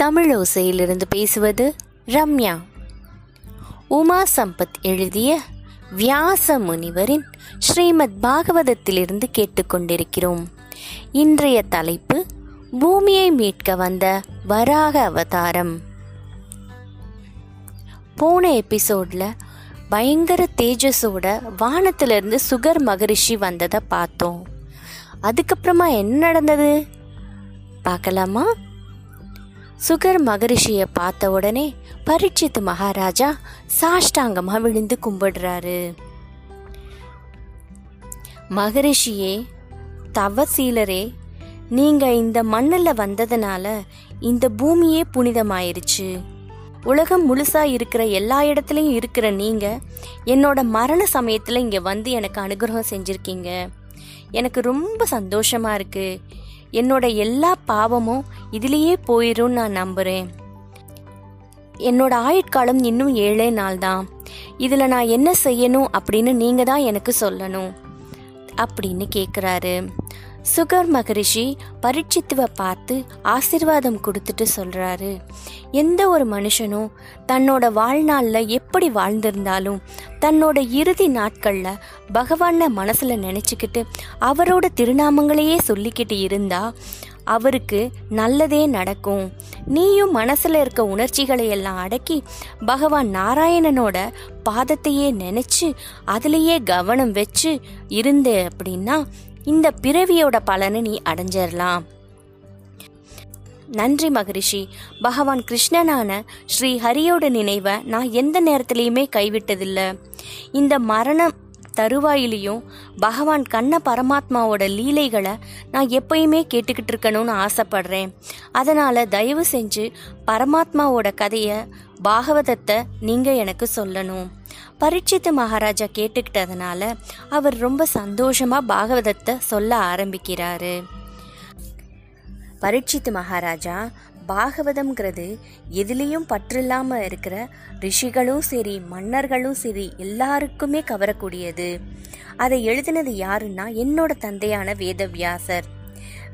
தமிழோசையிலிருந்து பேசுவது ரம்யா. உமா சம்பத் எழுதிய வியாச முனிவரின் ஸ்ரீமத் பாகவதத்திலிருந்து கேட்டுக்கொண்டிருக்கிறோம். இன்றைய தலைப்பு பூமியை மீட்க வந்த வராக அவதாரம். போன எபிசோட்ல பயங்கர தேஜஸோட வானத்திலிருந்து சுகர் மகரிஷி வந்ததை பார்த்தோம். அதுக்கப்புறமா என்ன நடந்தது? பார்க்கலாமா? சுகர் மகரிஷியை பார்த்த உடனே பரீட்சித் மகாராஜா சாஷ்டாங்கமா விழுந்து கும்பிடுறாரு. மகரிஷியே தவசீலரே நீங்க இந்த மண்ணில் வந்ததுனால இந்த பூமியே புனிதமாயிருச்சு. உலகம் முழுசா இருக்கிற எல்லா இடத்துலையும் இருக்கிற நீங்க என்னோட மரண சமயத்துல இங்க வந்து எனக்கு அனுகிரகம் செஞ்சிருக்கீங்க. எனக்கு ரொம்ப சந்தோஷமா இருக்கு. என்னோட எல்லா பாவமும் இதுலேயே போயிடும் நான் நம்புறேன். என்னோட ஆயுட்காலம் இன்னும் ஏழே நாள் தான் இதில் நான் என்ன செய்யணும் அப்படின்னு நீங்கள் தான் எனக்கு சொல்லணும். அப்படின்னு கேட்குறாரு சுகர் மகரிஷி பரீட்சித்துவை பார்த்து ஆசிர்வாதம் கொடுத்துட்டு சொல்கிறாரு எந்த ஒரு மனுஷனும் தன்னோட வாழ்நாளில் எப்படி வாழ்ந்திருந்தாலும் தன்னோட இறுதி நாட்களில் பகவானை மனசில் நினச்சிக்கிட்டு அவரோட திருநாமங்களையே சொல்லிக்கிட்டு இருந்தால் அவருக்கு நல்லதே நடக்கும். நீயும் மனசுல இருக்க உணர்ச்சிகளை எல்லாம் அடக்கி பகவான் நாராயணனோட பாதத்தையே நினைச்சு அதுலேயே கவனம் வச்சு இருந்த அப்படின்னா இந்த பிறவியோட பலனை நீ அடைஞ்சிடலாம் நன்றி மகரிஷி. பகவான் கிருஷ்ணனான ஸ்ரீ ஹரியோட நினைவை நான் எந்த நேரத்திலையுமே கைவிட்டதில்லை. இந்த மரணம் தருவாயிலையும் பகவான் கண்ண பரமாத்மாவோட லீலைகளை நான் எப்பயுமே கேட்டுக்கிட்டு இருக்கணும்னு ஆசைப்படுறேன். அதனால தயவு செஞ்சு பரமாத்மாவோட கதையை பாகவதத்தை நீங்க எனக்கு சொல்லணும். பரீட்சித்து மகாராஜா கேட்டுக்கிட்டதுனால அவர் ரொம்ப சந்தோஷமா பாகவதத்தை சொல்ல ஆரம்பிக்கிறாரு. பரீட்சித்து மகாராஜா பாகவதம்ங்கிறது எதுலேயும் பற்றில்லாமல் இருக்கிற ரிஷிகளும் சரி மன்னர்களும் சரி எல்லாருக்குமே கவரக்கூடியது. அதை எழுதினது யாருன்னா என்னோட தந்தையான வேதவியாசர்.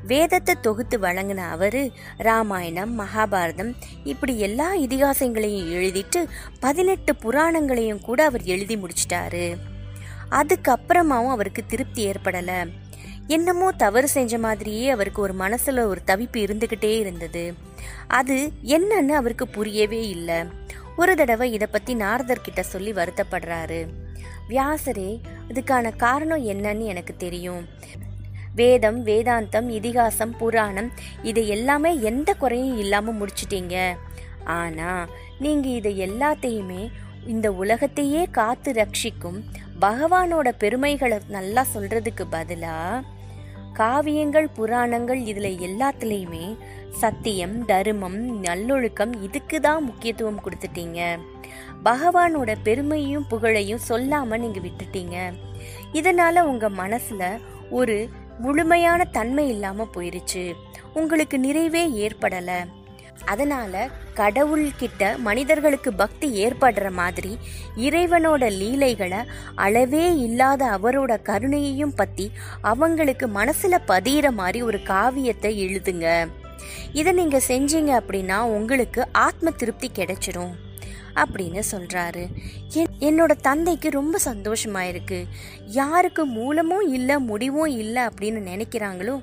வேதத்தை தொகுத்து வழங்கின அவரு ராமாயணம் மகாபாரதம் இப்படி எல்லா இதிகாசங்களையும் எழுதிட்டு பதினெட்டு புராணங்களையும் கூட அவர் எழுதி முடிச்சிட்டாரு. அதுக்கப்புறமாவும் அவருக்கு திருப்தி ஏற்படலை. என்னமோ தவறு செஞ்ச மாதிரியே அவருக்கு ஒரு மனசுல ஒரு தவிப்பு இருந்துகிட்டே இருந்தது. அது என்னன்னு அவருக்கு புரியவே இல்லை. ஒரு தடவை இதை பத்தி நாரதர் கிட்ட சொல்லி வருத்தப்படுறாரு. வியாசரே இதுக்கான காரணம் என்னன்னு எனக்கு தெரியும். வேதம் வேதாந்தம் இதிகாசம் புராணம் இதை எல்லாமே எந்த குறையும் இல்லாம முடிச்சிட்டீங்க. ஆனா நீங்க இதை எல்லாத்தையுமே இந்த உலகத்தையே காத்து ரட்சிக்கும் பகவானோட பெருமைகளை நல்லா சொல்றதுக்கு பதிலா காவியங்கள் புராணங்கள் இதுல எல்லாத்துலேயுமே சத்தியம் தர்மம் நல்லொழுக்கம் இதுக்கு தான் முக்கியத்துவம் கொடுத்துட்டீங்க. பகவானோட பெருமையும் புகழையும் சொல்லாம நீங்க விட்டுட்டீங்க. இதனால உங்க மனசுல ஒரு முழுமையான தன்மை இல்லாம போயிருச்சு. உங்களுக்கு நிறைவே ஏற்படலை. அதனால கடவுள்கிட்ட மனிதர்களுக்கு பக்தி ஏற்படுற மாதிரி இறைவனோட லீலைகளை அளவே இல்லாத அவரோட கருணையையும் பத்தி அவங்களுக்கு மனசுல பதியிற மாதிரி ஒரு காவியத்தை எழுதுங்க. இதை நீங்க செஞ்சீங்க அப்படின்னா உங்களுக்கு ஆத்ம திருப்தி கிடைச்சிரும் அப்படின்னு சொல்றாரு. என்னோட தந்தைக்கு ரொம்ப சந்தோஷமா இருக்கு யாருக்கு மூலமும் இல்லை முடிவும் இல்லை அப்படின்னு நினைக்கிறாங்களோ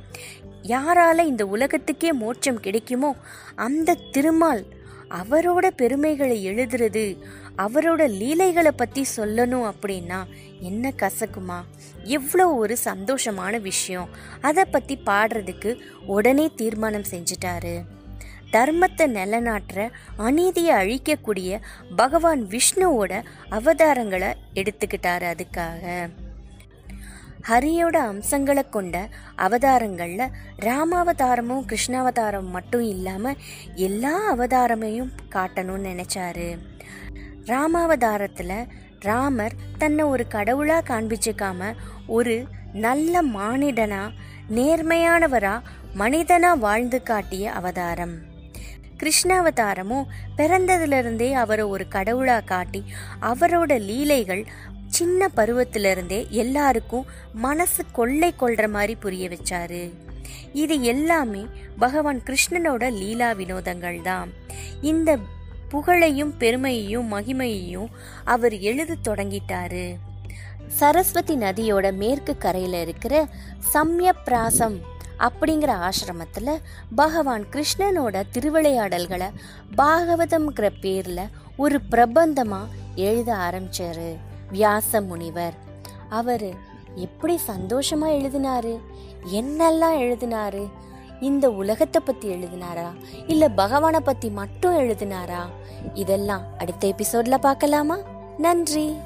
யாரால இந்த உலகத்துக்கே மோட்சம் கிடைக்குமோ அந்த திருமால் அவரோட பெருமைகளை எழுதுறது அவரோட லீலைகளை பத்தி சொல்லணும் அப்படின்னா என்ன கசக்குமா? எவ்வளோ ஒரு சந்தோஷமான விஷயம். அதை பத்தி பாடுறதுக்கு உடனே தீர்மானம் செஞ்சிட்டாரு. தர்மத்தை நிலநாட்டுற அநீதியை அழிக்கக்கூடிய பகவான் விஷ்ணுவோட அவதாரங்களை எடுத்துக்கிட்டாரு அதுக்காக. ஹரியோட அம்சங்களை கொண்ட அவதாரங்களில் ராமாவதாரமும் கிருஷ்ணாவதாரம் மட்டும் இல்லாமல் எல்லா அவதாரமையும் காட்டணும்னு நினைச்சாரு. ராமாவதாரத்தில் ராமர் தன்னை ஒரு கடவுளாக காண்பிச்சுக்காம ஒரு நல்ல மானிடனா நேர்மையானவரா மனிதனா வாழ்ந்து காட்டிய அவதாரம். கிருஷ்ணாவதாரமும் பிறந்ததிலிருந்தே அவரை ஒரு கடவுளா காட்டி அவரோட லீலைகள் சின்ன பருவத்திலிருந்தே எல்லாருக்கும் மனசு கொள்ளை கொள்ற மாதிரி புரிய வச்சாரு. இது எல்லாமே பகவான் கிருஷ்ணனோட லீலா வினோதங்கள் தான். இந்த புகழையும் பெருமையையும் மகிமையையும் அவர் எழுத தொடங்கிட்டாரு. சரஸ்வதி நதியோட மேற்கு கரையில இருக்கிற சம்யப்பிராசம் அப்படிங்கிற ஆசிரமத்துல பகவான் கிருஷ்ணனோட திருவிளையாடல்களை பாகவதம்ங்கிற பேர்ல ஒரு பிரபந்தமா எழுத ஆரம்பிச்சாரு. வியாச முனிவர் அவர் எப்படி சந்தோஷமா எழுதினாரு? என்னெல்லாம் எழுதினாரு? இந்த உலகத்தை பத்தி எழுதினாரா? இல்ல பகவானை பத்தி மட்டும் எழுதினாரா? இதெல்லாம் அடுத்த எபிசோட்ல பார்க்கலாமா? நன்றி.